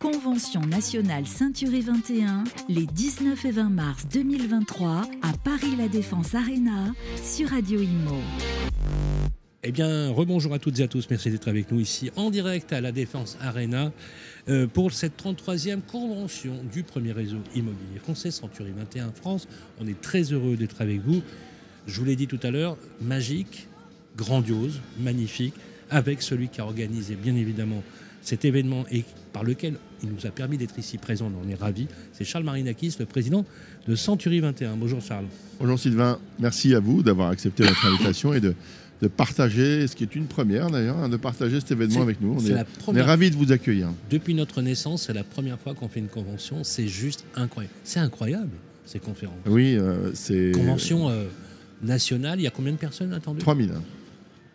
Convention nationale Ceinturée 21, les 19 et 20 mars 2023 à Paris La Défense Arena sur Radio Imo. Eh bien, rebonjour à toutes et à tous. Merci d'être avec nous ici en direct à la Défense Arena euh, pour cette 33e convention du premier réseau immobilier français, Century 21 France. On est très heureux d'être avec vous. Je vous l'ai dit tout à l'heure, magique, grandiose, magnifique, avec celui qui a organisé bien évidemment cet événement et par lequel il nous a permis d'être ici présent. On est ravis. C'est Charles Marinakis, le président de Century 21. Bonjour Charles. Bonjour Sylvain. Merci à vous d'avoir accepté notre invitation et de, de partager, ce qui est une première d'ailleurs, hein, de partager cet événement avec nous. On est, on est ravis de vous accueillir. Depuis notre naissance, c'est la première fois qu'on fait une convention. C'est juste incroyable. C'est incroyable, ces conférences. Oui, euh, c'est. Convention euh, nationale, il y a combien de personnes attendues? 3000.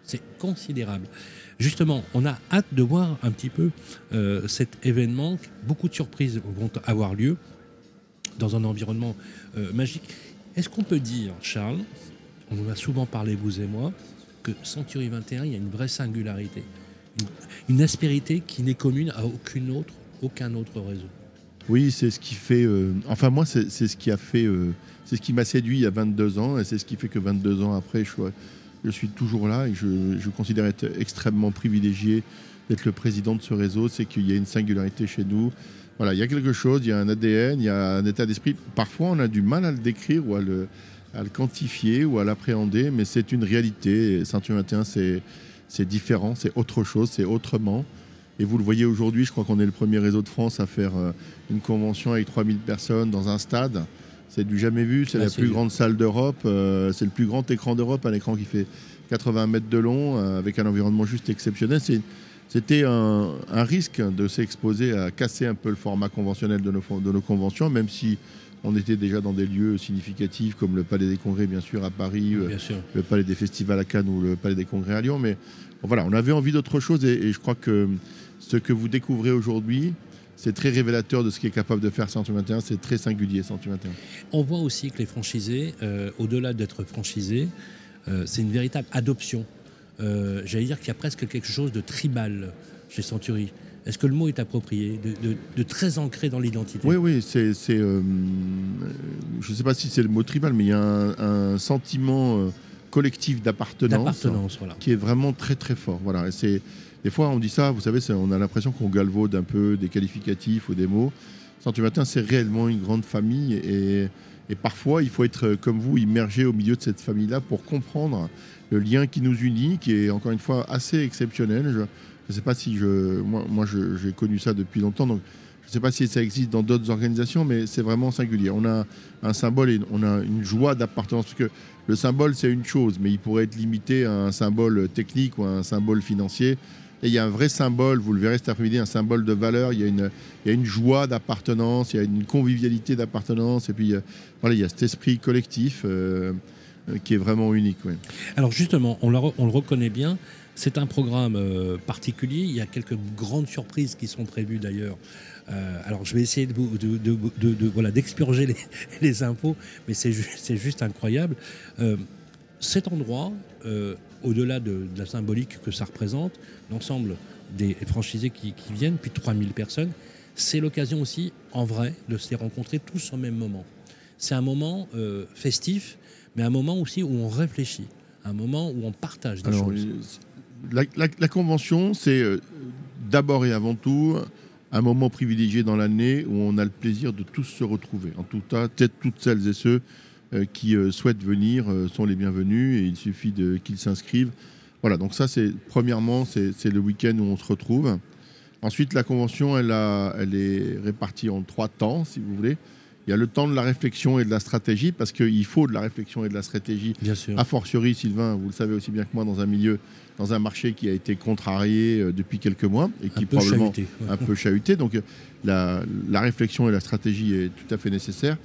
C'est considérable. Justement, on a hâte de voir un petit peu euh, cet événement. Beaucoup de surprises vont avoir lieu dans un environnement euh, magique. Est-ce qu'on peut dire, Charles, on en a souvent parlé, vous et moi, que Century 21, il y a une vraie singularité, une, aspérité qui n'est commune à aucune autre, aucun autre réseau? Oui, c'est ce qui fait. euh, enfin, moi, c'est ce qui a fait. c'est ce qui m'a séduit il y a 22 ans et c'est ce qui fait que 22 ans après, je, je suis toujours là et je, considère être extrêmement privilégié d'être le président de ce réseau. C'est qu'il y a une singularité chez nous. Voilà, il y a quelque chose, il y a un ADN, il y a un état d'esprit. Parfois, on a du mal à le décrire ou à le, à le quantifier ou à l'appréhender, mais c'est une réalité. Ceinture 21, c'est c'est différent, c'est autre chose, c'est autrement. Et vous le voyez aujourd'hui, je crois qu'on est le premier réseau de France à faire euh, une convention avec 3000 personnes dans un stade. C'est du jamais vu, c'est Ah, la plus grande salle d'Europe, euh, c'est le plus grand écran d'Europe, un écran qui fait 80 mètres de long, euh, avec un environnement juste exceptionnel. C'était un, un risque de s'exposer à casser un peu le format conventionnel de nos, fon- de nos conventions, même si on était déjà dans des lieux significatifs comme le Palais des Congrès, bien sûr, à Paris, euh, sûr. le Palais des Festivals à Cannes ou le Palais des Congrès à Lyon. Mais voilà, on avait envie d'autre chose et, et je crois que ce que vous découvrez aujourd'hui, c'est très révélateur de ce qu'est capable de faire 121. C'est très singulier, 121. On voit aussi que les franchisés, euh, au-delà d'être franchisés, euh, c'est une véritable adoption. Euh, J'allais dire qu'il y a presque quelque chose de tribal chez Century. Est-ce que le mot est approprié de, de- de très ancré dans l'identité? Oui, oui, c'est. je ne sais pas si c'est le mot tribal, mais il y a un, un sentiment collectif d'appartenance. D'appartenance, voilà. qui est vraiment très très fort. Voilà, et c'est des fois on dit ça, vous savez, on a l'impression qu'on galvaude un peu des qualificatifs ou des mots. Century 21, c'est réellement une grande famille et, parfois il faut être comme vous immergé au milieu de cette famille-là pour comprendre le lien qui nous unit, qui est encore une fois assez exceptionnel. Je ne sais pas si je, moi, moi j'ai connu ça depuis longtemps, donc je ne sais pas si ça existe dans d'autres organisations, mais c'est vraiment singulier. On a un symbole et on a une joie d'appartenance. Parce que le symbole, c'est une chose, mais il pourrait être limité à un symbole technique ou à un symbole financier. Et il y a un vrai symbole, vous le verrez cet après-midi, un symbole de valeur. Il y a une, il y a une joie d'appartenance, il y a une convivialité d'appartenance. Et puis, euh, voilà, il y a cet esprit collectif euh, euh, qui est vraiment unique. ouais. Alors justement, on, le reconnaît bien, c'est un programme particulier. Il y a quelques grandes surprises qui sont prévues d'ailleurs. Alors je vais essayer de, de- voilà, d'expurger les, infos, mais c'est ju- juste incroyable. Cet endroit, au-delà de, de la symbolique que ça représente, l'ensemble des franchisés qui, qui viennent, puis 3000 personnes, c'est l'occasion aussi, en vrai, de se les rencontrer tous au même moment. C'est un moment euh, festif, mais un moment aussi où on réfléchit, un moment où on partage des Alors, choses. la, la- la convention, c'est euh, d'abord et avant tout un moment privilégié dans l'année où on a le plaisir de tous se retrouver. En tout cas, peut-être toutes celles et ceux qui euh, souhaitent venir euh, sont les bienvenus et il suffit de- qu'ils s'inscrivent. Voilà, donc ça, c'est premièrement, c'est le week-end où on se retrouve. Ensuite, la convention, elle, a- elle est répartie en trois temps, si vous voulez. Il y a le temps de la réflexion et de la stratégie, parce qu'il faut de la réflexion et de la stratégie Bien sûr. a fortiori, Sylvain, vous le savez aussi bien que moi, dans un milieu, dans un marché qui a été contrarié euh, depuis quelques mois et qui un probablement chahuté. ouais. un peu chahuté. Donc euh, la, la réflexion et la stratégie est tout à fait nécessaire.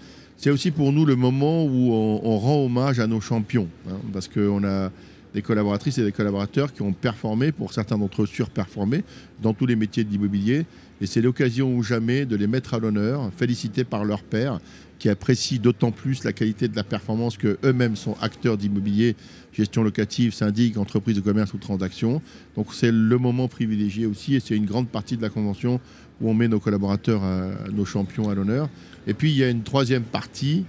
C'est aussi pour nous le moment où on, rend hommage à nos champions, hein, parce qu'on a des collaboratrices et des collaborateurs qui ont performé, pour certains d'entre eux surperformé, dans tous les métiers de l'immobilier. Et c'est l'occasion ou jamais de les mettre à l'honneur, félicités par leur père, qui apprécient d'autant plus la qualité de la performance que eux-mêmes sont acteurs d'immobilier, gestion locative, syndic, entreprise de commerce ou transaction. Donc c'est le moment privilégié aussi, et c'est une grande partie de la convention où on met nos collaborateurs, nos champions à l'honneur. Et puis il y a une troisième partie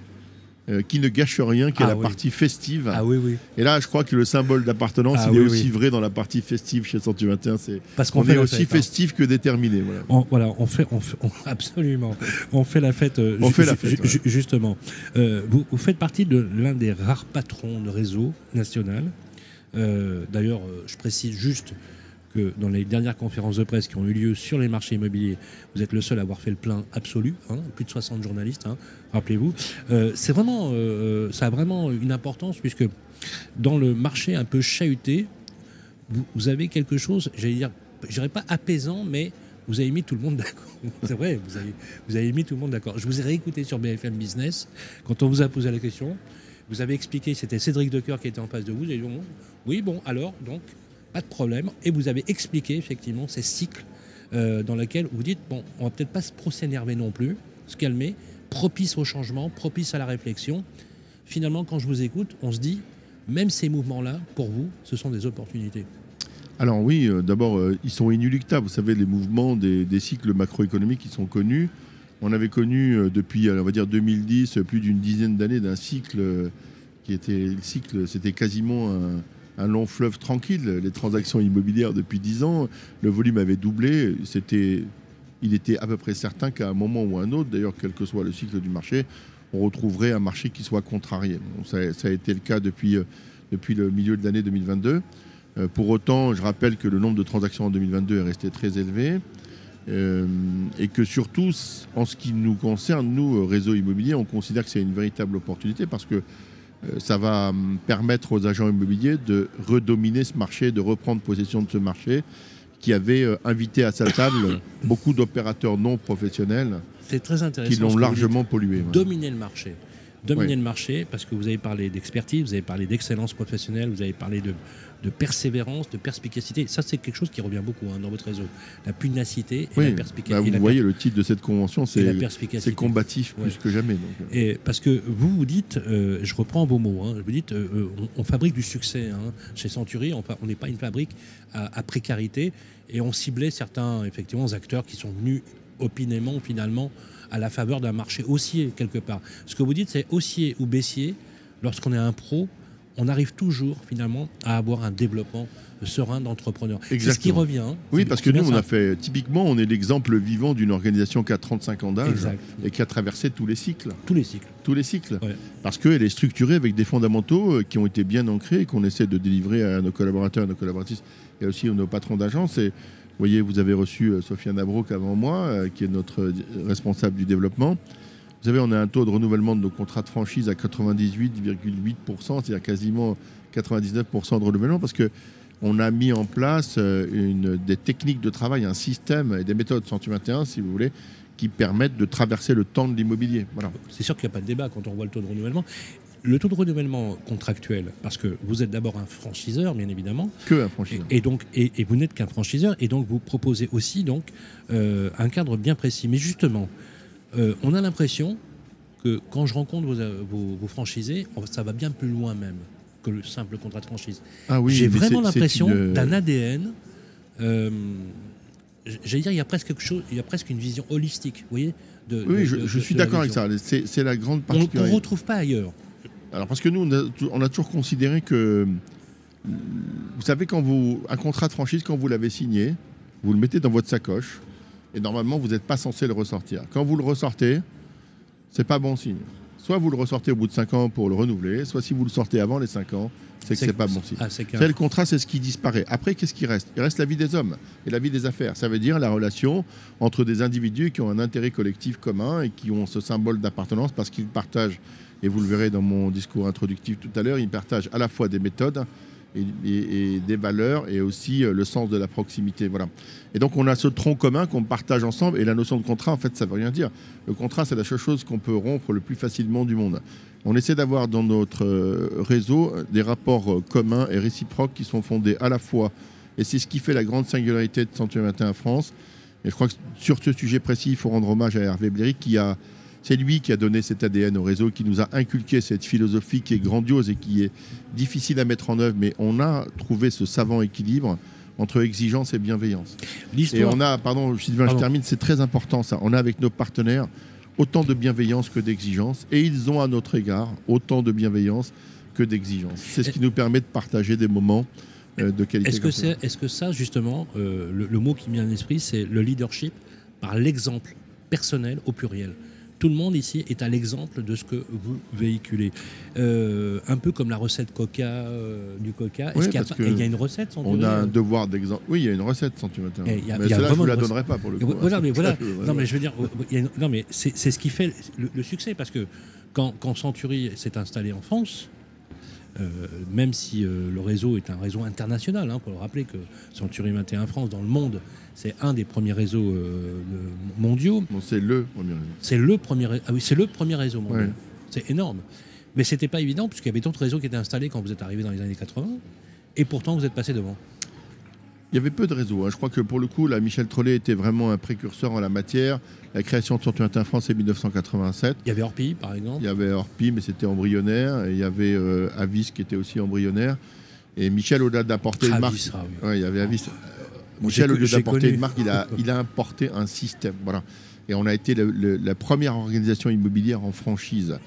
euh, qui ne gâche rien, qui est Ah la oui. partie festive. Ah oui, oui. Et là, je crois que le symbole d'appartenance, Ah il est aussi oui. vrai dans la partie festive chez 121. C'est Parce qu'on est aussi fête, hein. festif que déterminé. Voilà. On, voilà, on fait, on fait- on- absolument. On fait la fête. euh, On ju- fait la fête, ju- Justement, Euh, vous, vous faites partie de l'un des rares patrons de réseau national. D'ailleurs, je précise juste dans les dernières conférences de presse qui ont eu lieu sur les marchés immobiliers, vous êtes le seul à avoir fait le plein absolu, hein, plus de 60 journalistes, hein, rappelez-vous. Euh, c'est vraiment, euh, ça a vraiment une importance puisque dans le marché un peu chahuté, vous, avez quelque chose, j'allais dire, je dirais pas apaisant, mais vous avez mis tout le monde d'accord. C'est vrai, vous avez, mis tout le monde d'accord. Je vous ai réécouté sur BFM Business quand on vous a posé la question. Vous avez expliqué, c'était Cédric Decoeur qui était en face de vous. Vous dit, oui, bon, alors, donc, pas de problème. Et vous avez expliqué effectivement ces cycles euh, dans lesquels vous dites, bon, on va peut-être pas se s'énerver non plus, se calmer, propice au changement, propice à la réflexion. Finalement, quand je vous écoute, on se dit, même ces mouvements-là, pour vous, ce sont des opportunités. Alors oui, euh, d'abord, euh, ils sont inéluctables. Vous savez, les mouvements des, cycles macroéconomiques qui sont connus. On avait connu depuis, on va dire 2010, euh, plus d'une dizaine d'années d'un cycle qui était le cycle, c'était quasiment un, un long fleuve tranquille. Les transactions immobilières depuis 10 ans, le volume avait doublé. C'était, il était à peu près certain qu'à un moment ou un autre, d'ailleurs, quel que soit le cycle du marché, on retrouverait un marché qui soit contrarié. Ça, a été le cas depuis, euh, depuis le milieu de l'année 2022. Euh, pour autant, je rappelle que le nombre de transactions en 2022 est resté très élevé. euh, et que surtout, en ce qui nous concerne, nous, réseau immobilier, on considère que c'est une véritable opportunité parce que ça va permettre aux agents immobiliers de redominer ce marché, de reprendre possession de ce marché qui avait euh, invité à sa table beaucoup d'opérateurs non professionnels C'est très intéressant. qui l'ont largement pollué. ouais. Dominer le marché. Dominer Oui. le marché, parce que vous avez parlé d'expertise, vous avez parlé d'excellence professionnelle, vous avez parlé de, de persévérance, de perspicacité. Ça, c'est quelque chose qui revient beaucoup hein, dans votre réseau. La punacité et Oui, la perspicacité. bah, vous la per- voyez, le titre de cette convention, c'est combatif Ouais. plus que jamais. donc, euh. Et parce que vous vous dites, euh, je reprends vos mots, hein, vous dites, euh, on, on fabrique du succès hein. chez Century, on n'est pas une fabrique à, à précarité, et on ciblait certains effectivement acteurs qui sont venus opinément finalement à la faveur d'un marché haussier quelque part. Ce que vous dites, c'est haussier ou baissier. Lorsqu'on est un pro, on arrive toujours finalement à avoir un développement serein d'entrepreneur. C'est ce qui revient. hein. Oui, parce que nous, on a fait, typiquement, on est l'exemple vivant d'une organisation qui a 35 ans d'âge et qui a traversé tous les cycles. tous les cycles. Tous les cycles. Ouais. Parce qu'elle est structurée avec des fondamentaux euh, qui ont été bien ancrés et qu'on essaie de délivrer à nos collaborateurs, à nos collaboratrices et aussi à nos patrons d'agence. Et voyez, vous avez reçu euh, Sofiane Abrouk avant moi, euh, qui est notre euh, responsable du développement. Vous savez, on a un taux de renouvellement de nos contrats de franchise à 98,8%, c'est-à-dire quasiment 99% de renouvellement, parce que on a mis en place des techniques de travail, un système et des méthodes 121, si vous voulez, qui permettent de traverser le temps de l'immobilier. Voilà. C'est sûr qu'il n'y a pas de débat quand on voit le taux de renouvellement. Le taux de renouvellement contractuel, parce que vous êtes d'abord un franchiseur, bien évidemment, Que un franchiseur. et donc et, et vous n'êtes qu'un franchiseur, et donc vous proposez aussi donc euh, un cadre bien précis. Mais justement, euh, on a l'impression que quand je rencontre vos, euh, vos, vos franchisés, ça va bien plus loin même que le simple contrat de franchise. Ah oui, J'ai vraiment l'impression une- d'un ADN. euh, J'allais dire, il y a presque quelque chose, il y a presque une vision holistique, vous voyez. de- Oui, de- je, de- je de- suis d'accord avec ça. C'est la grande On ne particularité. retrouve pas ailleurs. Alors parce que nous, on a, tou- on a toujours considéré que, vous savez, quand vous un contrat de franchise, quand vous l'avez signé, vous le mettez dans votre sacoche et normalement vous n'êtes pas censé le ressortir. Quand vous le ressortez, c'est pas bon signe. Soit vous le ressortez au bout de 5 ans pour le renouveler, soit si vous le sortez avant les 5 ans, c'est que c'est pas bon signe. Ah, C'est le contrat, c'est ce qui disparaît. Après, qu'est-ce qui reste? Il reste la vie des hommes et la vie des affaires. Ça veut dire la relation entre des individus qui ont un intérêt collectif commun et qui ont ce symbole d'appartenance parce qu'ils partagent, et vous le verrez dans mon discours introductif tout à l'heure, ils partagent à la fois des méthodes et, des valeurs et aussi euh, le sens de la proximité. Voilà. Et donc on a ce tronc commun qu'on partage ensemble et la notion de contrat, en fait, ça ne veut rien dire. Le contrat, c'est la seule chose qu'on peut rompre le plus facilement du monde. On essaie d'avoir dans notre euh, réseau des rapports euh, communs et réciproques qui sont fondés à la fois, et c'est ce qui fait la grande singularité de Century Matin France. Et je crois que sur ce sujet précis, il faut rendre hommage à Hervé Bléry qui a c'est lui qui a donné cet ADN au réseau, qui nous a inculqué cette philosophie qui est grandiose et qui est difficile à mettre en œuvre, mais on a trouvé ce savant équilibre entre exigence et bienveillance. Et on a, pardon, Sylvain, je termine, c'est très important ça. On a avec nos partenaires autant de bienveillance que d'exigence, et ils ont à notre égard autant de bienveillance que d'exigence. C'est ce qui nous permet de partager des moments euh, de qualité. Est-ce que, est, -ce que ça, justement, euh, le, le, mot qui me vient à l'esprit, c'est le leadership par l'exemple personnel au pluriel? Tout le monde ici est à l'exemple de ce que vous véhiculez. Euh, un peu comme la recette Coca, euh, du Coca. Est-ce qu'il y, a une recette sans On a un devoir d'exemple. Oui, il y a une recette sans tu Mais celle-là, je ne vous la donnerai pas pour le coup. Voilà, mais voilà. non, mais je veux dire, non, mais c'est ce qui fait le, succès. Parce que quand, quand Century s'est installé en France, euh, même si le réseau est un réseau international, hein, pour le rappeler que Century 21 France, dans le monde, c'est un des premiers réseaux euh, mondiaux. c'est le premier réseau. C'est le premier, ah oui, c'est le premier réseau mondial. C'est énorme. Mais c'était pas évident puisqu'il y avait d'autres réseaux qui étaient installés quand vous êtes arrivé dans les années 80, et pourtant vous êtes passé devant. Il y avait peu de réseaux. Hein. Je crois que pour le coup, la Michel Trollet était vraiment un précurseur en la matière. La création de Centre en France, c'est 1987. Il y avait Orpi, par exemple. Il y avait Orpi, mais c'était embryonnaire. Et il y avait euh, Avis, qui était aussi embryonnaire. Et Michel, au-delà d'apporter une marque, ah oui. il y avait Avis. Michel, au lieu d'apporter une marque, il a, il a importé un système. Voilà. Et on a été la première organisation immobilière en franchise.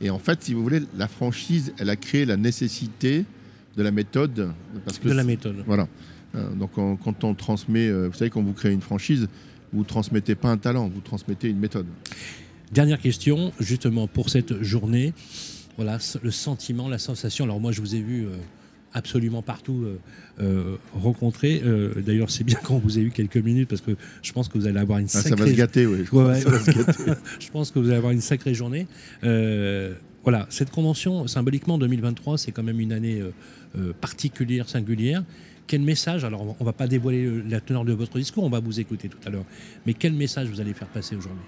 Et en fait, si vous voulez, la franchise, elle a créé la nécessité de la méthode. Parce que de la méthode. Voilà. Euh, donc quand on transmet, euh, vous savez, quand vous créez une franchise, vous ne transmettez pas un talent, vous transmettez une méthode. Dernière question, justement, pour cette journée. Voilà, le sentiment, la sensation. Alors moi, je vous ai vu... Euh, absolument partout euh, euh, rencontré. Euh, d'ailleurs, c'est bien qu'on vous ait eu quelques minutes parce que je pense que vous allez avoir une sacrée. Ah, ça va se gâter, oui. Je, pense que vous allez avoir une sacrée journée. Voilà, cette convention, symboliquement 2023, c'est quand même une année particulière, singulière. Quel message Alors, on ne va pas dévoiler la teneur de votre discours, on va vous écouter tout à l'heure. Mais quel message vous allez faire passer aujourd'hui?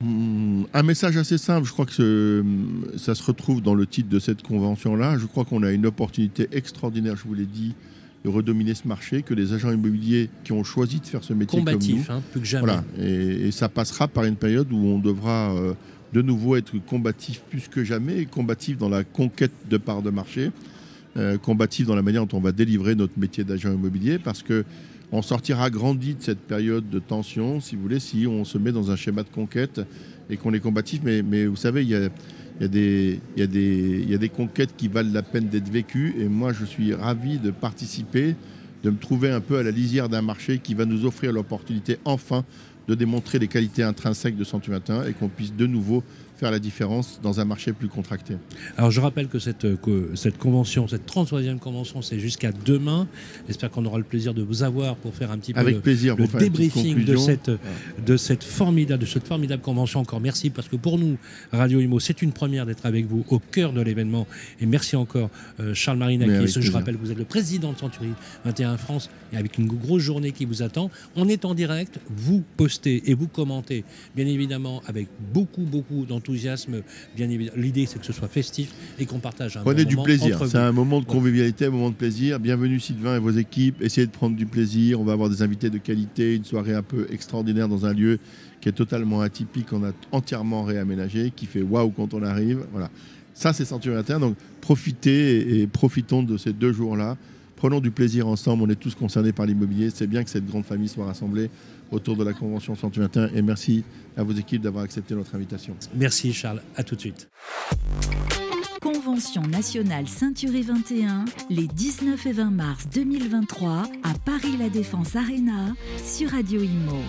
Hmm, un message assez simple, je crois que ça se retrouve dans le titre de cette convention-là. Je crois qu'on a une opportunité extraordinaire, je vous l'ai dit, de redominer ce marché, que les agents immobiliers qui ont choisi de faire ce métier combatif, comme nous, hein, plus que jamais. et, ça passera par une période où on devra euh, de nouveau être combatif plus que jamais, combatif dans la conquête de parts de marché, euh, combatif dans la manière dont on va délivrer notre métier d'agent immobilier, parce que on sortira grandi de cette période de tension, si vous voulez, si on se met dans un schéma de conquête et qu'on est combatif. Mais, vous savez, il y a des conquêtes qui valent la peine d'être vécues. Et moi, je suis ravi de participer, de me trouver un peu à la lisière d'un marché qui va nous offrir l'opportunité, enfin, de démontrer les qualités intrinsèques de Centumatin et qu'on puisse de nouveau faire la différence dans un marché plus contracté. Alors je rappelle que cette, que cette convention, cette 33e convention, c'est jusqu'à demain. J'espère qu'on aura le plaisir de vous avoir pour faire un petit peu Avec le, plaisir, le débriefing de cette, de, cette formidable, de cette formidable convention. Encore merci parce que pour nous, Radio Imo, c'est une première d'être avec vous au cœur de l'événement. Et merci encore euh, Charles Marinakis. Je rappelle que vous êtes le président de Century 21 France et avec une grosse journée qui vous attend. On est en direct, vous postez et vous commentez, bien évidemment, avec beaucoup, beaucoup d'enthousiasme enthousiasme, bien évidemment. L'idée, c'est que ce soit festif et qu'on partage un Prenez du plaisir. C'est un moment de convivialité, un moment de plaisir. Bienvenue Sylvain et vos équipes. Essayez de prendre du plaisir. On va avoir des invités de qualité, une soirée un peu extraordinaire dans un lieu qui est totalement atypique. On a entièrement réaménagé, qui fait waouh quand on arrive. Voilà. Ça, c'est Century Donc, profitez et profitons de ces deux jours-là. Prenons du plaisir ensemble. On est tous concernés par l'immobilier. C'est bien que cette grande famille soit rassemblée autour de la Convention 121. Et merci à vos équipes d'avoir accepté notre invitation. Merci Charles, à tout de suite. Convention nationale Ceinturée 21, les 19 et 20 mars 2023 à Paris La Défense Arena sur Radio Imo.